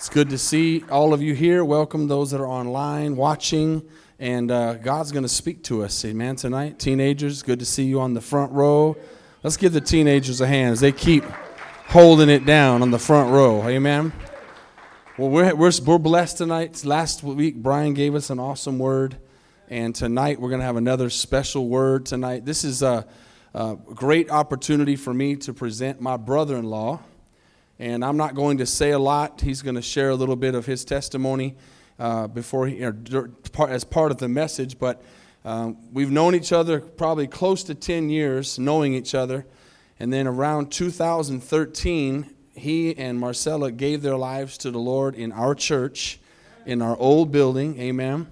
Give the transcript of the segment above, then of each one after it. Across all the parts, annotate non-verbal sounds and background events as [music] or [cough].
It's good to see all of you here. Welcome those that are online watching. And uh, God's going to speak to us, amen, tonight. Teenagers, good to see you on the front row. Let's give the teenagers a hand as they keep holding it down on the front row, amen. Well, we're, we're, we're blessed tonight. Last week, Brian gave us an awesome word. And tonight, we're going to have another special word tonight. This is a, a great opportunity for me to present my brother in law. And I'm not going to say a lot. He's going to share a little bit of his testimony uh, before he, as part of the message. But um, we've known each other probably close to 10 years, knowing each other. And then around 2013, he and Marcela gave their lives to the Lord in our church, in our old building. Amen.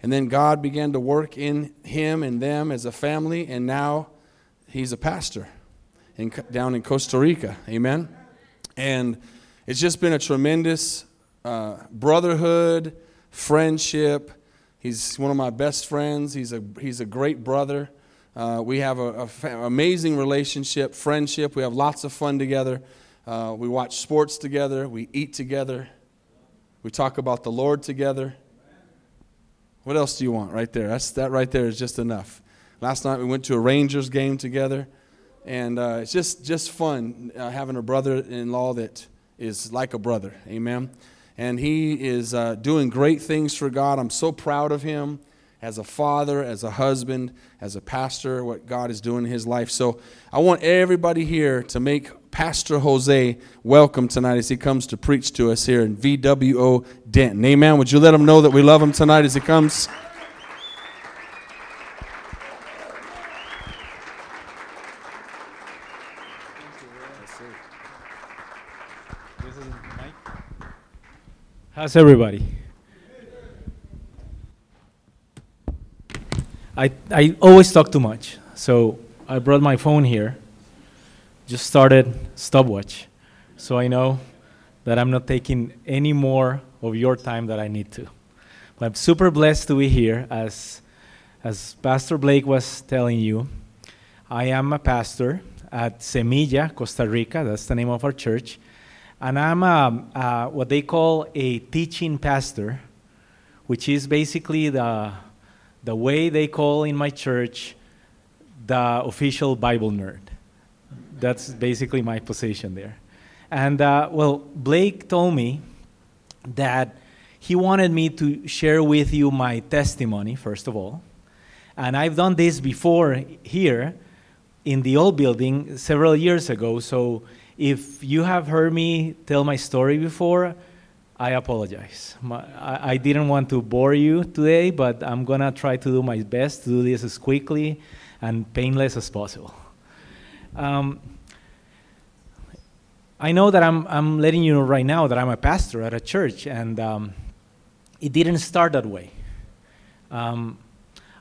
And then God began to work in him and them as a family, and now he's a pastor in, down in Costa Rica. Amen. And it's just been a tremendous uh, brotherhood, friendship. He's one of my best friends. He's a, he's a great brother. Uh, we have an amazing relationship, friendship. We have lots of fun together. Uh, we watch sports together. We eat together. We talk about the Lord together. What else do you want right there? That's, that right there is just enough. Last night we went to a Rangers game together and uh, it's just just fun uh, having a brother-in-law that is like a brother. Amen? And he is uh, doing great things for god. I'm so proud of him as a father as a husband as a pastor what god is doing in his life. So i want everybody here to make pastor jose welcome tonight as he comes to preach to us here in vwo denton. Amen? Would you let him know that we love him tonight as he comes How's everybody? I, I always talk too much, so I brought my phone here, just started stopwatch, so I know that I'm not taking any more of your time that I need to. But I'm super blessed to be here, as, as Pastor Blake was telling you. I am a pastor at Semilla, Costa Rica, that's the name of our church and I'm a, uh, what they call a teaching pastor, which is basically the, the way they call in my church the official Bible nerd. That's basically my position there. And uh, well, Blake told me that he wanted me to share with you my testimony, first of all. And I've done this before here in the old building several years ago, so if you have heard me tell my story before, I apologize. My, I, I, didn't want to bore you today, but I'm going to try to do my best to do this as quickly and painless as possible. Um, I know that I'm, I'm letting you know right now that I'm a pastor at a church, and um, it didn't start that way. Um,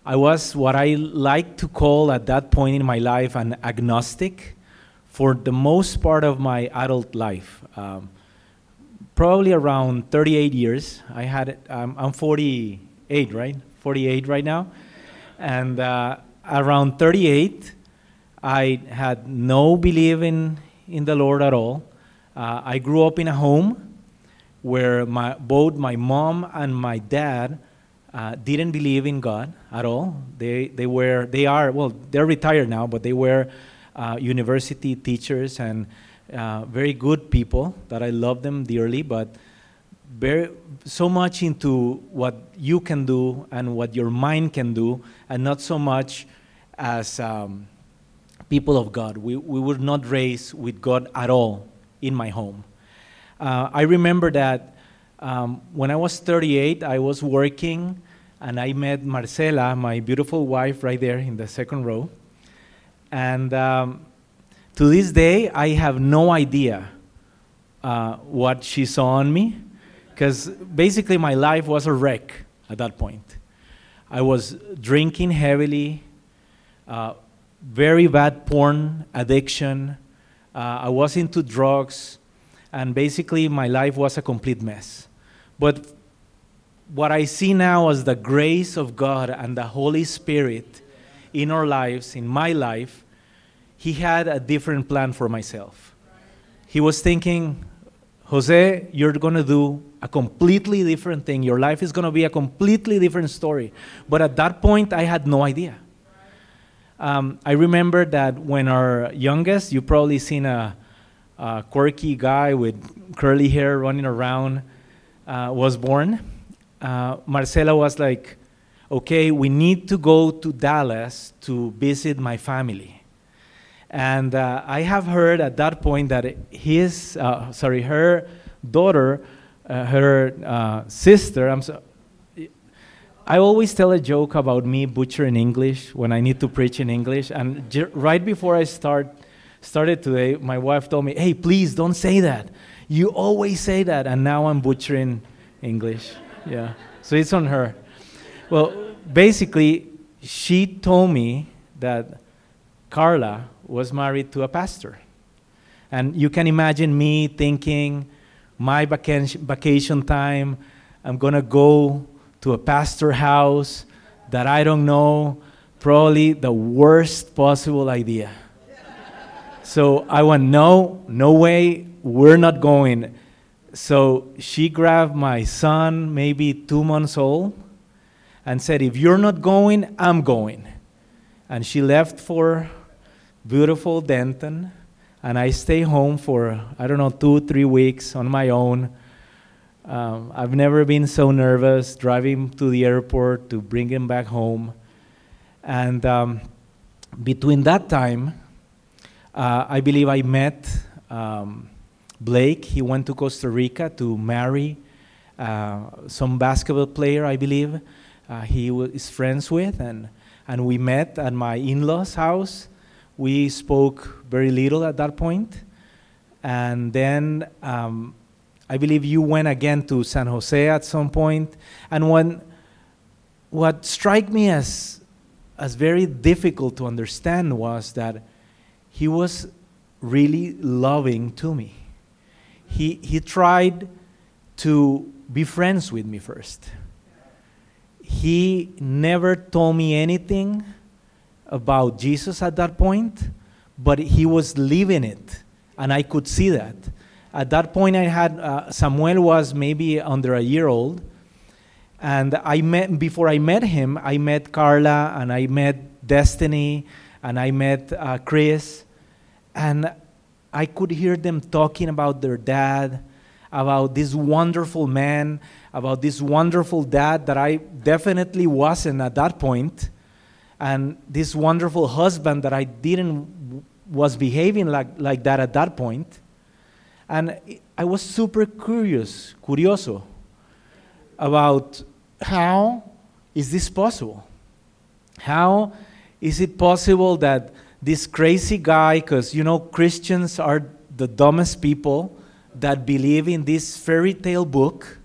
I was what I like to call at that point in my life an agnostic for the most part of my adult life. Um, probably around 38 years. I had um, I'm 48, right? 48 right now, and uh, around 38, I had no belief in in the Lord at all. Uh, I grew up in a home where my, both my mom and my dad uh, didn't believe in God at all. They they were they are well they're retired now, but they were uh, university teachers and uh, very good people that I love them dearly, but very, so much into what you can do and what your mind can do, and not so much as um, people of God. We, we were not raised with God at all in my home. Uh, I remember that um, when I was 38, I was working and I met Marcela, my beautiful wife, right there in the second row. And um, to this day, I have no idea uh, what she saw on me, because basically my life was a wreck at that point. I was drinking heavily, uh, very bad porn addiction. Uh, I was into drugs, and basically my life was a complete mess. But what I see now as the grace of God and the Holy Spirit in our lives, in my life, he had a different plan for myself. He was thinking, Jose, you're going to do a completely different thing. Your life is going to be a completely different story. But at that point, I had no idea. Um, I remember that when our youngest, you probably seen a, a quirky guy with curly hair running around, uh, was born. Uh, Marcela was like, okay, we need to go to Dallas to visit my family. And uh, I have heard at that point that his, uh, sorry, her daughter, uh, her uh, sister, I'm I always tell a joke about me butchering English when I need to preach in English. And j- right before I start, started today, my wife told me, hey, please don't say that. You always say that. And now I'm butchering English. Yeah. So it's on her. Well, basically, she told me that Carla was married to a pastor. And you can imagine me thinking, my vacation, time, I'm going to go to a pastor house that I don't know, probably the worst possible idea. so I went, no, no way, we're not going. So she grabbed my son, maybe two months old, and said, if you're not going, I'm going. And she left for beautiful Denton, and I stayed home for, I don't know, two, three weeks on my own um, I've never been so nervous driving to the airport to bring him back home. And um, between that time, uh, I believe I met um, Blake. He went to Costa Rica to marry uh, some basketball player, I believe. Uh, he was friends with, and, and we met at my in law's house. We spoke very little at that point. And then um, I believe you went again to San Jose at some point. And when, what struck me as, as very difficult to understand was that he was really loving to me. He, he tried to be friends with me first. He never told me anything about Jesus at that point, but he was living it, and I could see that. At that point, I had uh, Samuel was maybe under a year old, and I met before I met him. I met Carla, and I met Destiny, and I met uh, Chris, and I could hear them talking about their dad, about this wonderful man, about this wonderful dad that I definitely wasn't at that point, and this wonderful husband that I didn't was behaving like, like that at that point. And I was super curious, curioso, about how is this possible? How is it possible that this crazy guy, because you know, Christians are the dumbest people that believe in this fairy tale book.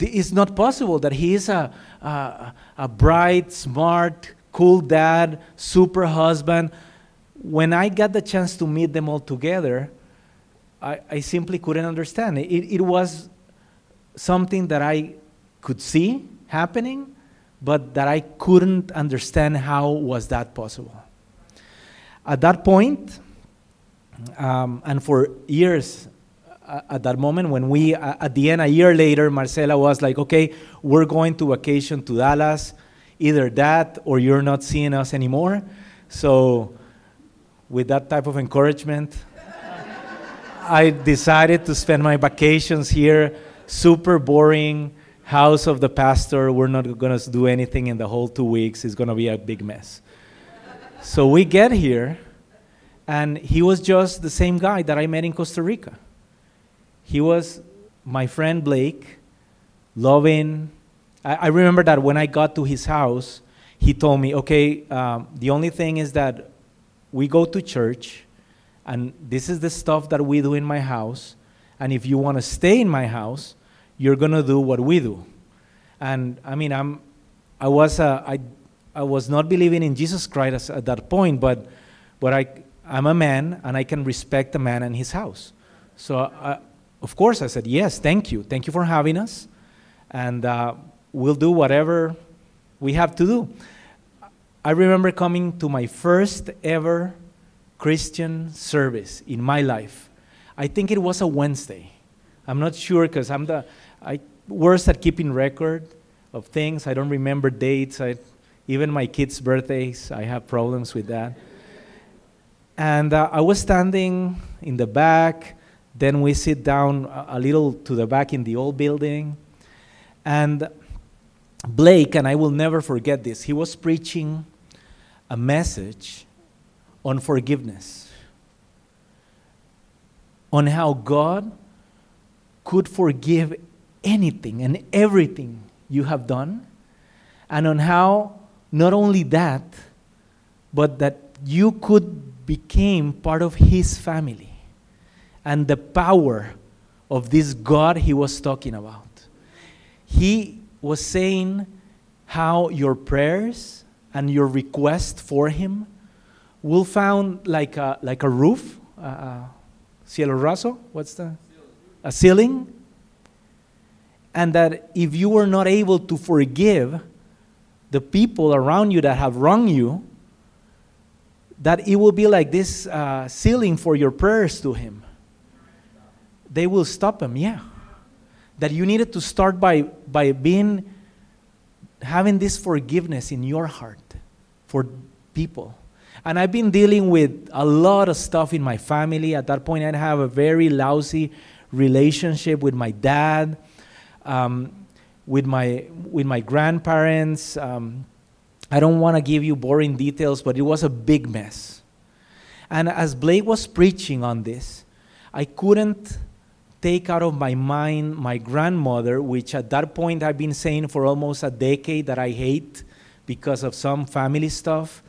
It's not possible that he is a, a, a bright, smart, cool dad, super husband. When I got the chance to meet them all together, I, I simply couldn't understand. It, it was something that I could see happening, but that I couldn't understand how was that possible. At that point, um, and for years uh, at that moment, when we, uh, at the end, a year later, Marcela was like, okay, we're going to vacation to Dallas. Either that or you're not seeing us anymore. So, with that type of encouragement, [laughs] I decided to spend my vacations here. Super boring house of the pastor. We're not going to do anything in the whole two weeks. It's going to be a big mess. So we get here, and he was just the same guy that I met in Costa Rica. He was my friend Blake, loving. I, I remember that when I got to his house, he told me, okay, um, the only thing is that we go to church and this is the stuff that we do in my house. And if you want to stay in my house, you're going to do what we do. And I mean, I'm, I, was, uh, I, I was not believing in Jesus Christ at that point, but, but I, I'm a man and I can respect a man and his house. So, I, of course, I said, Yes, thank you. Thank you for having us. And uh, we'll do whatever we have to do. I remember coming to my first ever Christian service in my life. I think it was a Wednesday. I'm not sure because I'm the I worse at keeping record of things. I don't remember dates. I, even my kids' birthdays, I have problems with that. And uh, I was standing in the back. Then we sit down a, a little to the back in the old building. And Blake, and I will never forget this, he was preaching a message on forgiveness, on how God could forgive anything and everything you have done, and on how not only that, but that you could become part of his family and the power of this God he was talking about. He was saying how your prayers and your request for him will found like a, like a roof, uh, cielo raso, what's the? A ceiling. And that if you were not able to forgive the people around you that have wronged you, that it will be like this uh, ceiling for your prayers to him. They will stop him, yeah. That you needed to start by, by being having this forgiveness in your heart for people. And I've been dealing with a lot of stuff in my family. At that point, I have a very lousy relationship with my dad, um, with, my, with my grandparents. Um, I don't want to give you boring details, but it was a big mess. And as Blake was preaching on this, I couldn't take out of my mind my grandmother, which at that point I've been saying for almost a decade that I hate because of some family stuff.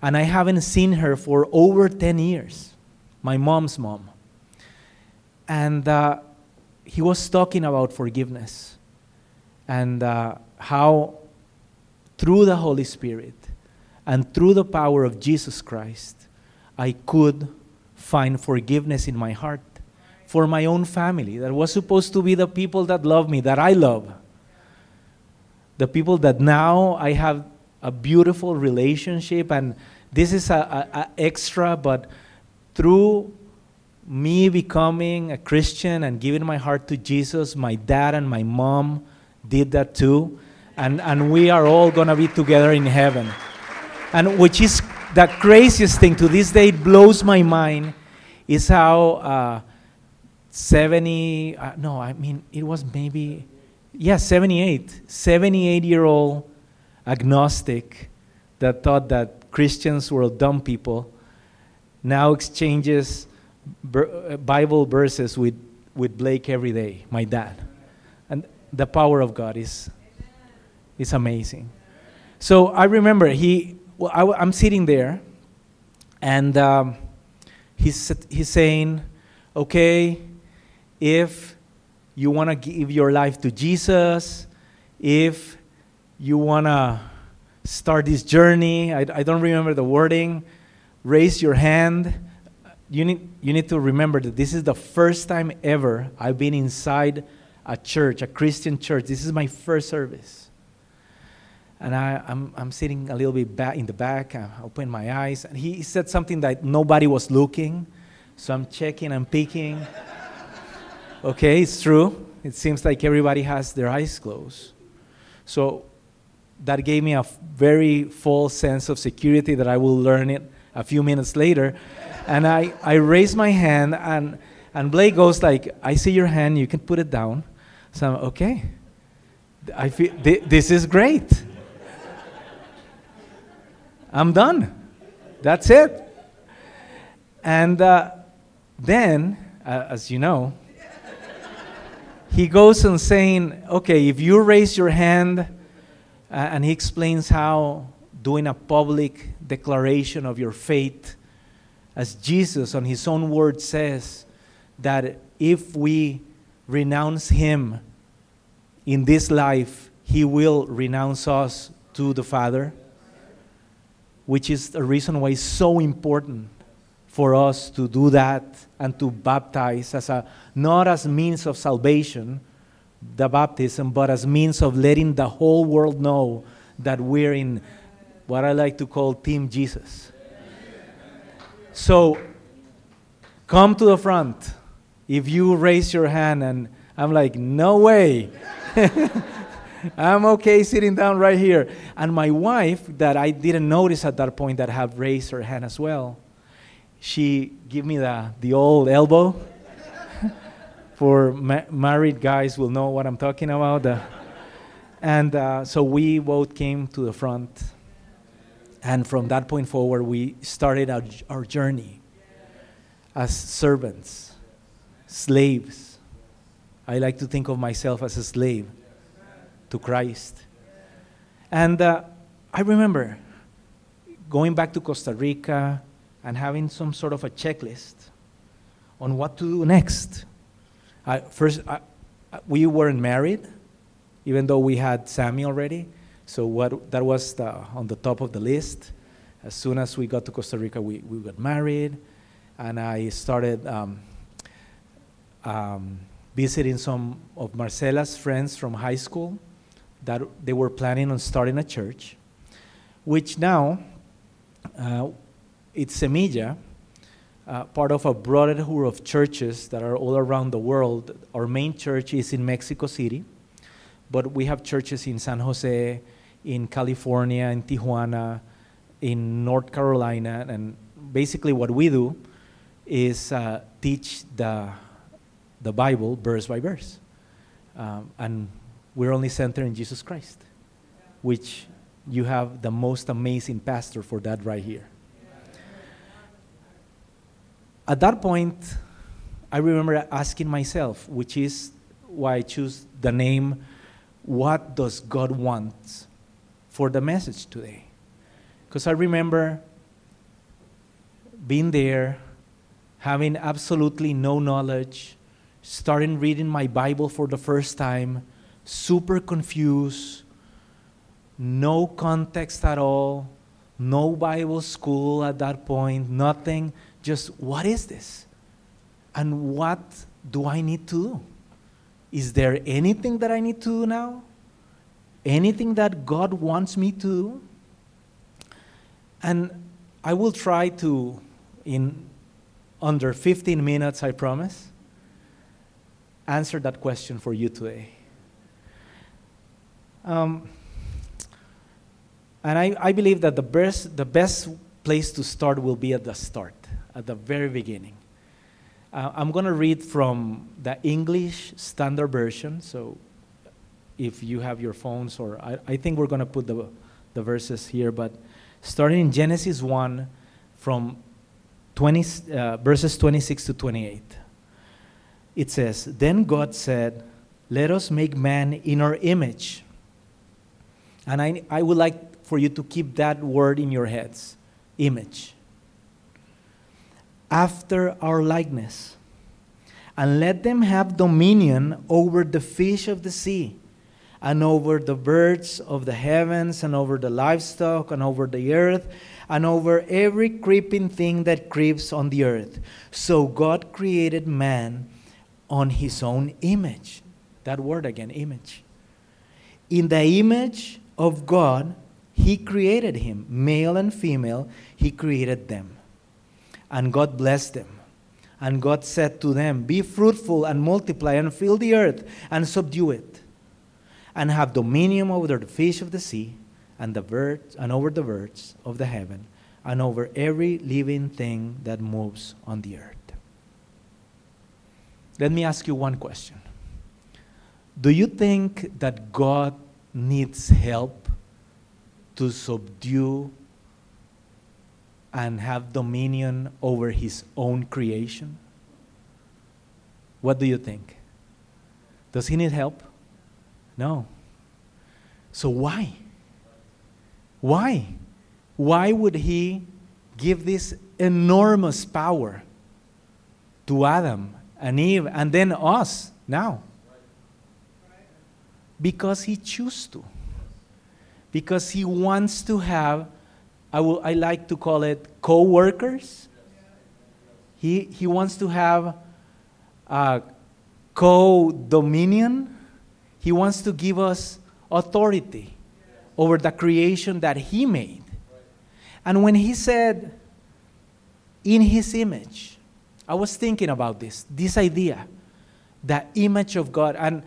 And I haven't seen her for over 10 years, my mom's mom. And uh, he was talking about forgiveness and uh, how through the Holy Spirit and through the power of Jesus Christ, I could find forgiveness in my heart for my own family that was supposed to be the people that love me, that I love. The people that now I have a beautiful relationship, and this is a, a, a extra, but through me becoming a Christian and giving my heart to Jesus, my dad and my mom did that too. And, and we are all going to be together in heaven. And which is the craziest thing to this day, it blows my mind, is how uh, 70, uh, no, I mean, it was maybe, yeah, 78, 78 year old agnostic that thought that Christians were dumb people now exchanges uh, Bible verses with, with Blake every day, my dad. And the power of God is, is amazing. So I remember he, well, I, am sitting there, and um, he's, he's saying, okay, if you want to give your life to Jesus, if you want to start this journey, I, I don't remember the wording, raise your hand you need, you need to remember that this is the first time ever I've been inside a church, a Christian church. This is my first service. And I, I'm, I'm sitting a little bit back in the back. I open my eyes. And he said something that nobody was looking. So I'm checking I'm peeking. [laughs] okay, it's true. It seems like everybody has their eyes closed. So that gave me a very false sense of security that I will learn it a few minutes later and I, I raise my hand, and, and Blake goes like, I see your hand, you can put it down. So I'm, okay. I feel, th- this is great. I'm done. That's it. And uh, then, uh, as you know, he goes on saying, okay, if you raise your hand, uh, and he explains how doing a public declaration of your faith as Jesus on his own word says, that if we renounce him in this life, he will renounce us to the Father, which is the reason why it's so important for us to do that and to baptize as a not as means of salvation, the baptism, but as means of letting the whole world know that we're in what I like to call Team Jesus. So come to the front if you raise your hand. And I'm like, no way. [laughs] I'm okay sitting down right here. And my wife, that I didn't notice at that point that had raised her hand as well, she gave me the, the old elbow. [laughs] For ma- married guys will know what I'm talking about. Uh, and uh, so we both came to the front. And from that point forward, we started our, our journey as servants, slaves. I like to think of myself as a slave to Christ. And uh, I remember going back to Costa Rica and having some sort of a checklist on what to do next. I, first, I, we weren't married, even though we had Sammy already. So what, that was the, on the top of the list. As soon as we got to Costa Rica, we, we got married, and I started um, um, visiting some of Marcela's friends from high school that they were planning on starting a church, which now uh, it's Semilla, uh, part of a broader brotherhood of churches that are all around the world. Our main church is in Mexico City, but we have churches in San Jose, in California, in Tijuana, in North Carolina, and basically what we do is uh, teach the, the Bible verse by verse. Um, and we're only centered in Jesus Christ, which you have the most amazing pastor for that right here. At that point, I remember asking myself, which is why I choose the name, What Does God Want for the message today? Because I remember being there, having absolutely no knowledge, starting reading my Bible for the first time, super confused, no context at all, no Bible school at that point, nothing, just what is this? And what do I need to do? Is there anything that I need to do now? Anything that God wants me to do? And I will try to, in under 15 minutes, I promise, answer that question for you today. Um, and I, I believe that the best, the best place to start will be at the start, at the very beginning. Uh, I'm going to read from the English Standard Version. So if you have your phones, or I, I think we're going to put the, the verses here, but starting in Genesis 1 from 20, uh, verses 26 to 28. It says, Then God said, Let us make man in our image and I, I would like for you to keep that word in your heads image. After our likeness. And let them have dominion over the fish of the sea, and over the birds of the heavens, and over the livestock, and over the earth, and over every creeping thing that creeps on the earth. So God created man on his own image. That word again, image. In the image of God, He created him, male and female, He created them. And God blessed them. And God said to them, Be fruitful and multiply and fill the earth and subdue it, and have dominion over the fish of the sea and the birds and over the birds of the heaven and over every living thing that moves on the earth. Let me ask you one question. Do you think that God needs help to subdue and have dominion over his own creation? What do you think? Does he need help? No. So why? Why? Why would he give this enormous power to Adam and Eve and then us now? Because he chooses to. Because he wants to have, I, will, I like to call it co workers. He, he wants to have uh, co dominion. He wants to give us authority over the creation that he made. And when he said, in his image, I was thinking about this, this idea, the image of God. And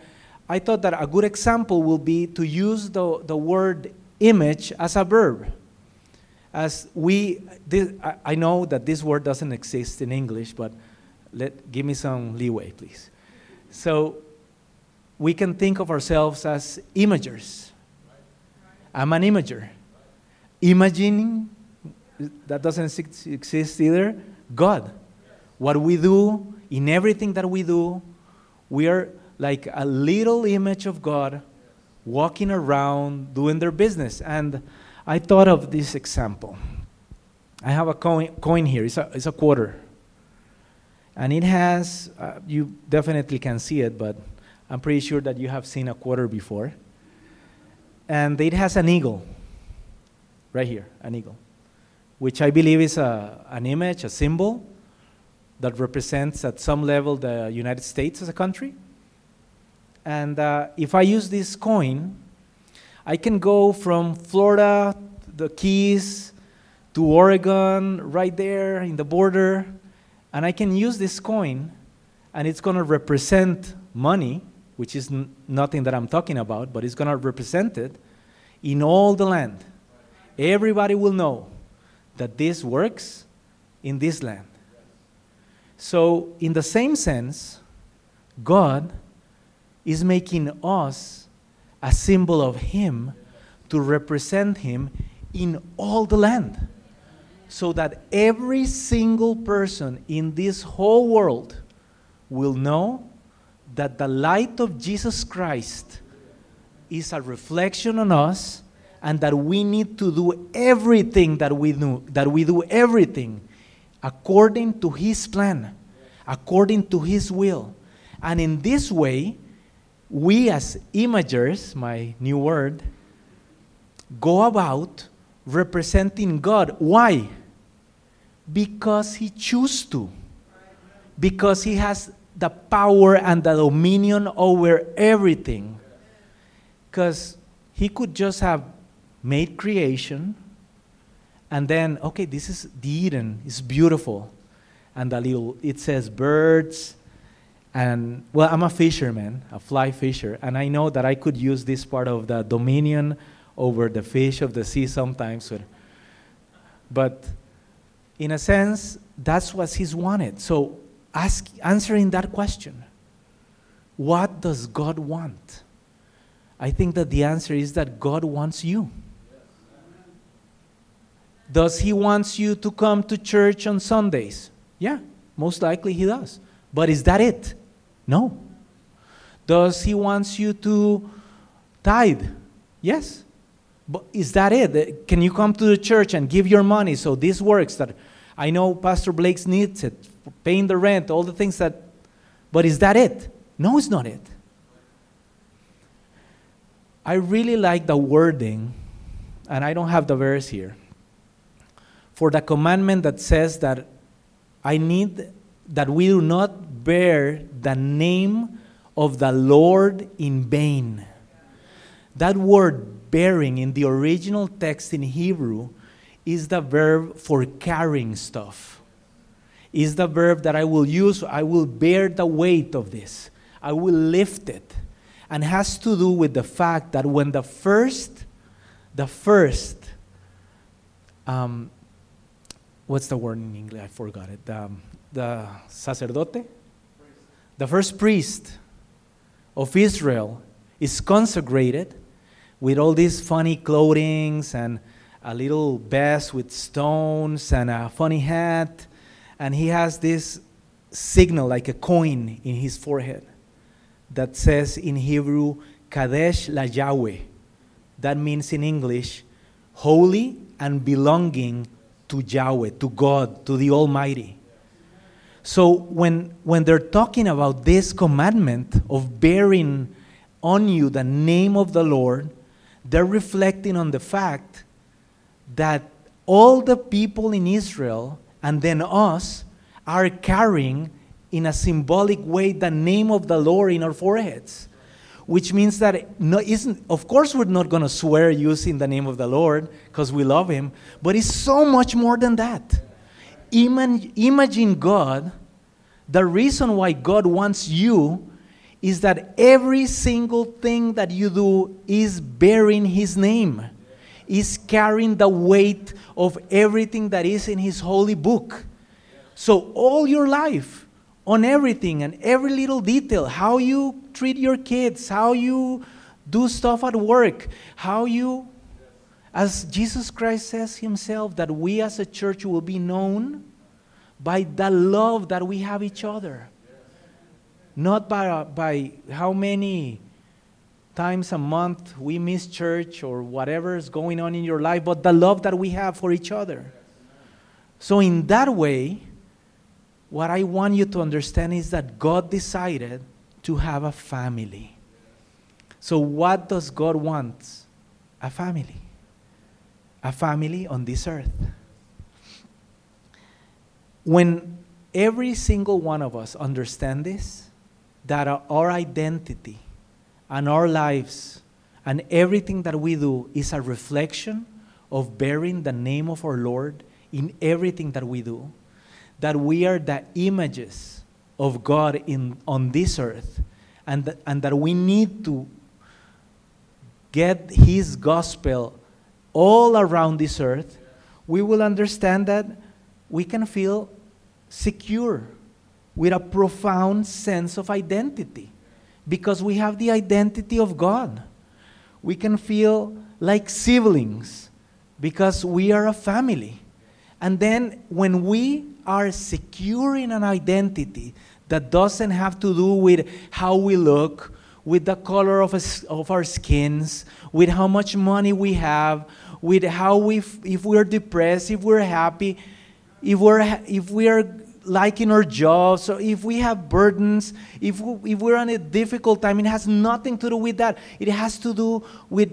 I thought that a good example will be to use the, the word image as a verb. As we, this, I, I know that this word doesn't exist in English, but let, give me some leeway, please. So we can think of ourselves as imagers. I'm an imager. Imagining, that doesn't exist either. God. What we do, in everything that we do, we are like a little image of God walking around doing their business. And I thought of this example. I have a coin, coin here, it's a, it's a quarter. And it has, uh, you definitely can see it, but I'm pretty sure that you have seen a quarter before. And it has an eagle, right here, an eagle, which I believe is a, an image, a symbol that represents at some level the United States as a country. And uh, if I use this coin, I can go from Florida, the Keys, to Oregon, right there in the border, and I can use this coin, and it's going to represent money, which is n- nothing that I'm talking about, but it's going to represent it in all the land. Everybody will know that this works in this land. So, in the same sense, God is making us a symbol of Him to represent Him in all the land. So that every single person in this whole world will know that the light of Jesus Christ is a reflection on us and that we need to do everything that we do, that we do everything according to His plan, according to His will. And in this way, we as imagers, my new word, go about representing God. Why? Because He chose to. Because He has the power and the dominion over everything. Because He could just have made creation and then, okay, this is the Eden, it's beautiful. And the little, it says birds. And, well, I'm a fisherman, a fly fisher, and I know that I could use this part of the dominion over the fish of the sea sometimes. But in a sense, that's what he's wanted. So, ask, answering that question, what does God want? I think that the answer is that God wants you. Does he wants you to come to church on Sundays? Yeah, most likely he does. But is that it? No. Does he wants you to tithe? Yes. But is that it? Uh, can you come to the church and give your money so this works? That I know Pastor Blake's needs it, paying the rent, all the things that. But is that it? No, it's not it. I really like the wording, and I don't have the verse here for the commandment that says that I need that we do not bear the name of the Lord in vain. That word bearing in the original text in Hebrew is the verb for carrying stuff. Is the verb that I will use, I will bear the weight of this. I will lift it. And has to do with the fact that when the first, the first um, what's the word in English? I forgot it. The, the sacerdote, the first priest of Israel, is consecrated with all these funny clothings and a little vest with stones and a funny hat, and he has this signal like a coin in his forehead that says in Hebrew, Kadesh la Yahweh. That means in English, holy and belonging to Yahweh, to God, to the Almighty. So when, when they're talking about this commandment of bearing on you the name of the Lord, they're reflecting on the fact that all the people in Israel and then us are carrying in a symbolic way the name of the Lord in our foreheads which means that no, isn't, of course we're not going to swear using the name of the Lord because we love Him, but it's so much more than that. Imagine God The reason why God wants you is that every single thing that you do is bearing His name, is carrying the weight of everything that is in His holy book. So, all your life, on everything and every little detail, how you treat your kids, how you do stuff at work, how you, as Jesus Christ says Himself, that we as a church will be known by the love that we have each other. Not by, by how many times a month we miss church or whatever is going on in your life, but the love that we have for each other. So, in that way, what I want you to understand is that God decided to have a family. So, what does God want? A family. A family on this earth. When every single one of us understand this, that our identity and our lives and everything that we do is a reflection of bearing the name of our Lord in everything that we do, that we are the images of God in, on this earth, and, that, and that we need to get His gospel all around this earth, we will understand that we can feel secure with a profound sense of identity because we have the identity of God. We can feel like siblings because we are a family. And then when we are secure in an identity that doesn't have to do with how we look, with the color of, of our skins, with how much money we have, with how we, if we're depressed, if we're happy, if we're, if we are liking our jobs, so if we have burdens, if, we, if we're on a difficult time, it has nothing to do with that. It has to do with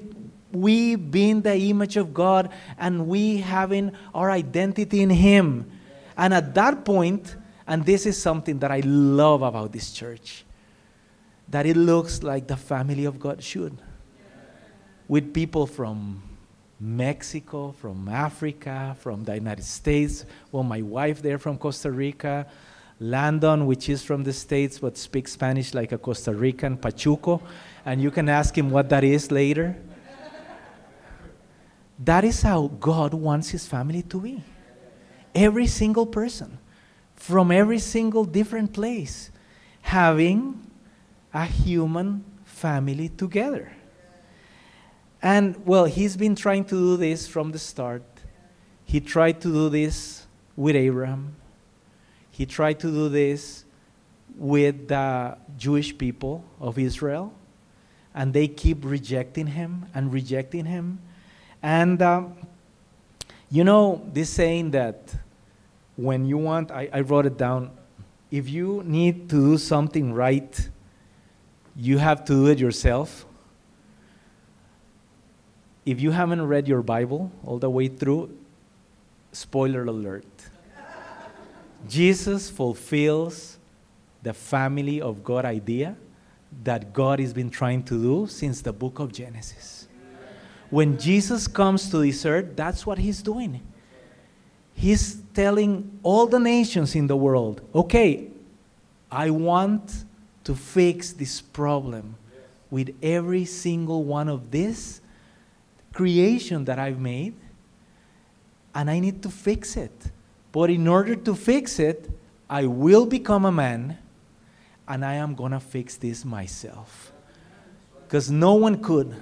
we being the image of God and we having our identity in Him. And at that point, and this is something that I love about this church, that it looks like the family of God should. With people from Mexico, from Africa, from the United States. Well, my wife there from Costa Rica. Landon, which is from the States but speaks Spanish like a Costa Rican, Pachuco. And you can ask him what that is later. that is how God wants his family to be. Every single person from every single different place having a human family together. And well, he's been trying to do this from the start. He tried to do this with Abraham. He tried to do this with the Jewish people of Israel. And they keep rejecting him and rejecting him. And um, you know, this saying that when you want, I, I wrote it down, if you need to do something right, you have to do it yourself if you haven't read your Bible all the way through, spoiler alert. Jesus fulfills the family of God idea that God has been trying to do since the book of Genesis. When Jesus comes to this earth, that's what he's doing. He's telling all the nations in the world, okay, I want to fix this problem with every single one of these creation that I've made, and I need to fix it. But in order to fix it, I will become a man, and I am going to fix this myself. Because no one could.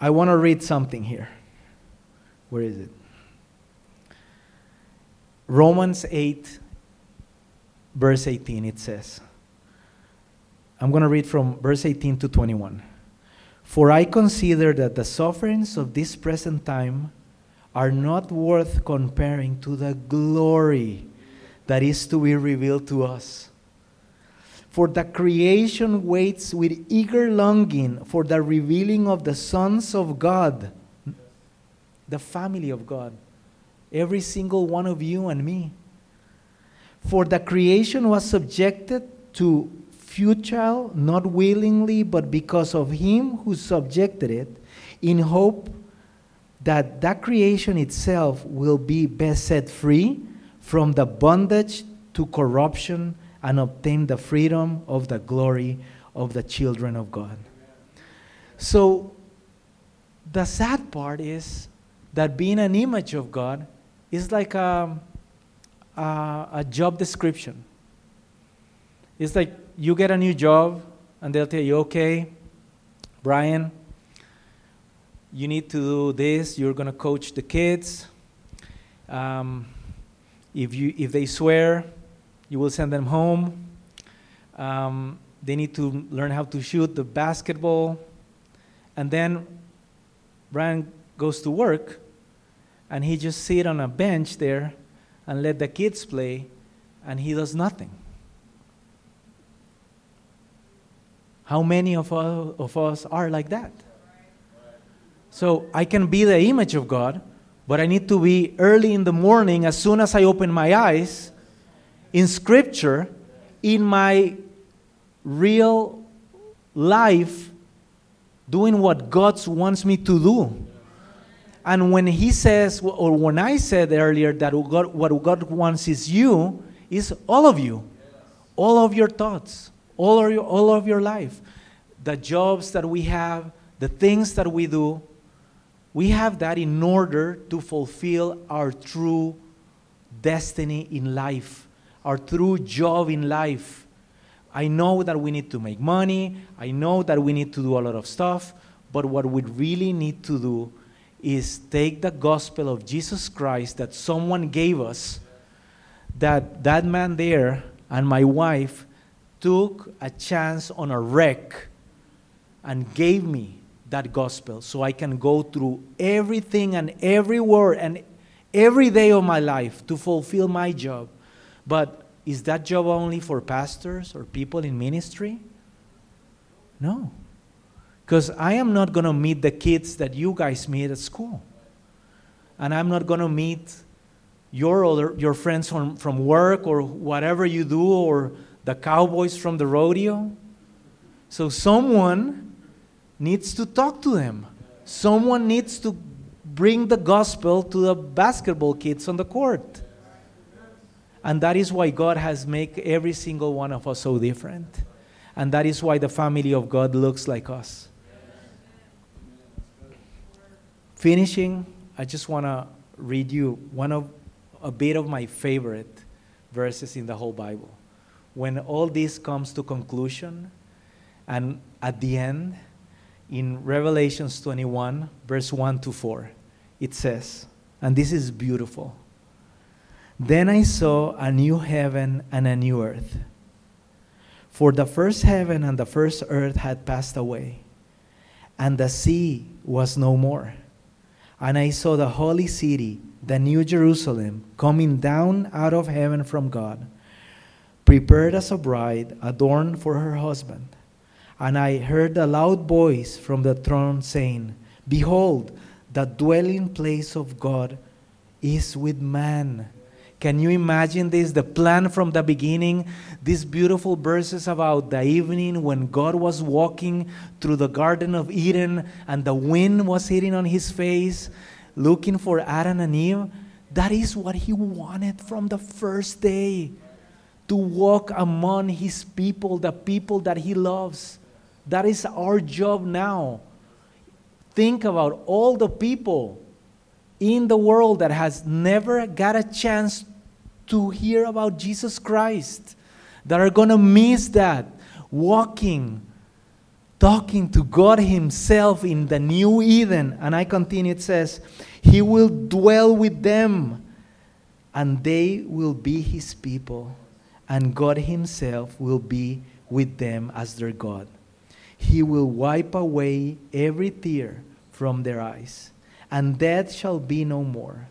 I want to read something here. Where is it? Romans 8, verse 18, it says. I'm going to read from verse 18 to 21. For I consider that the sufferings of this present time are not worth comparing to the glory that is to be revealed to us. For the creation waits with eager longing for the revealing of the sons of God, the family of God, every single one of you and me. For the creation was subjected to futile, not willingly, but because of him who subjected it, in hope that that creation itself will be best set free from the bondage to corruption and obtain the freedom of the glory of the children of God. So, the sad part is that being an image of God is like a, a, a job description. It's like you get a new job, and they'll tell you, okay, Brian, you need to do this. You're going to coach the kids. Um, if, you, if they swear, you will send them home. Um, they need to learn how to shoot the basketball. And then Brian goes to work and he just sit on a bench there and let the kids play and he does nothing. How many of, us, of us are like that? So I can be the image of God, but I need to be early in the morning as soon as I open my eyes in Scripture, in my real life, doing what God wants me to do. And when He says, or when I said earlier that what God wants is you, is all of you, all of your thoughts, all of your, all of your life, the jobs that we have, the things that we do, we have that in order to fulfill our true destiny in life, our true job in life. I know that we need to make money, I know that we need to do a lot of stuff, but what we really need to do is take the gospel of Jesus Christ that someone gave us, that that man there and my wife took a chance on a wreck and gave me that gospel so I can go through everything and every word and every day of my life to fulfill my job. But is that job only for pastors or people in ministry? No. Because I am not going to meet the kids that you guys meet at school. And I'm not going to meet your, other, your friends from, from work or whatever you do or the cowboys from the rodeo. So someone needs to talk to them. Someone needs to bring the gospel to the basketball kids on the court. And that is why God has made every single one of us so different. And that is why the family of God looks like us. Finishing, I just want to read you one of a bit of my favorite verses in the whole Bible. When all this comes to conclusion, and at the end, in Revelations 21, verse 1 to 4. It says, and this is beautiful. Then I saw a new heaven and a new earth. For the first heaven and the first earth had passed away, and the sea was no more. And I saw the holy city, the new Jerusalem, coming down out of heaven from God, prepared as a bride adorned for her husband. And I heard a loud voice from the throne saying, Behold, the dwelling place of God is with man. Can you imagine this? The plan from the beginning, these beautiful verses about the evening when God was walking through the Garden of Eden and the wind was hitting on his face, looking for Adam and Eve. That is what he wanted from the first day to walk among his people, the people that he loves. That is our job now. Think about all the people in the world that has never got a chance to hear about Jesus Christ that are going to miss that walking talking to God himself in the new Eden and I continue it says he will dwell with them and they will be his people and God himself will be with them as their God he will wipe away every tear from their eyes, and death shall be no more.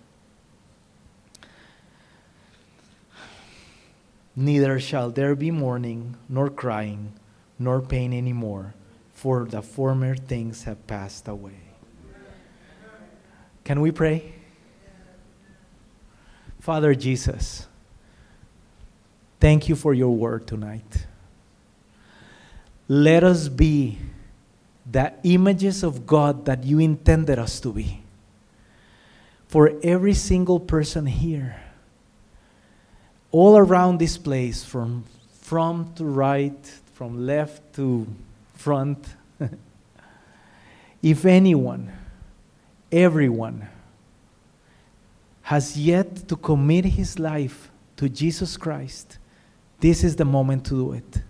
Neither shall there be mourning, nor crying, nor pain any more, for the former things have passed away. Can we pray? Father Jesus, thank you for your word tonight let us be the images of God that you intended us to be. For every single person here, all around this place, from front to right, from left to front, [laughs] if anyone, everyone, has yet to commit his life to Jesus Christ, this is the moment to do it.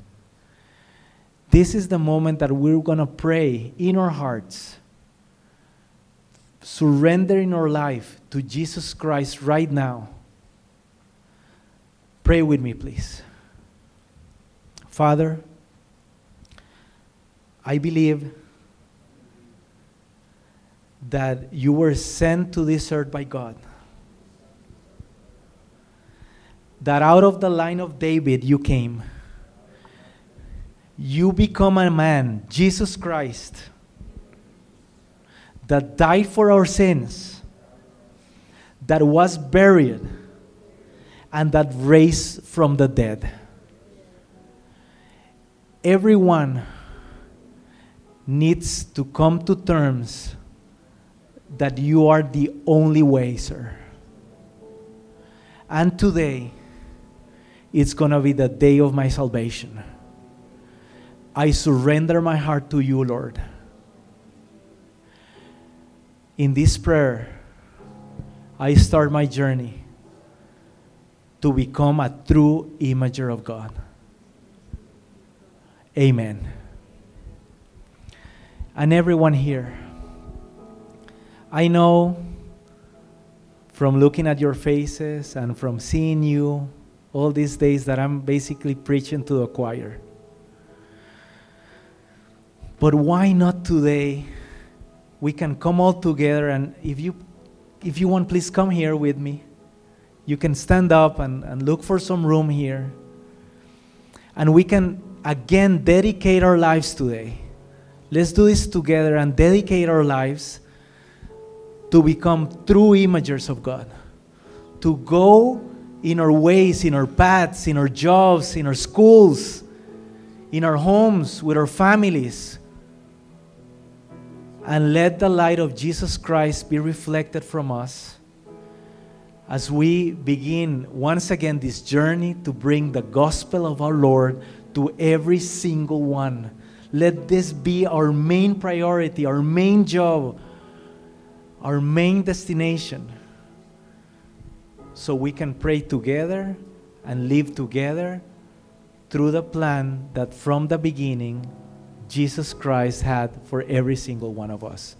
This is the moment that we're going to pray in our hearts, surrendering our life to Jesus Christ right now. Pray with me, please. Father, I believe that you were sent to this earth by God. That out of the line of David you came. You become a man, Jesus Christ, that died for our sins, that was buried, and that raised from the dead. Everyone needs to come to terms that you are the only way, sir. And today, it's going to be the day of my salvation. I surrender my heart to you, Lord. In this prayer, I start my journey to become a true imager of God. Amen. And everyone here, I know from looking at your faces and from seeing you all these days that I'm basically preaching to the choir. But why not today? We can come all together and if you if you want please come here with me. You can stand up and, and look for some room here. And we can again dedicate our lives today. Let's do this together and dedicate our lives to become true imagers of God. To go in our ways, in our paths, in our jobs, in our schools, in our homes, with our families. And let the light of Jesus Christ be reflected from us as we begin once again this journey to bring the gospel of our Lord to every single one. Let this be our main priority, our main job, our main destination. So we can pray together and live together through the plan that from the beginning Jesus Christ had for every single one of us.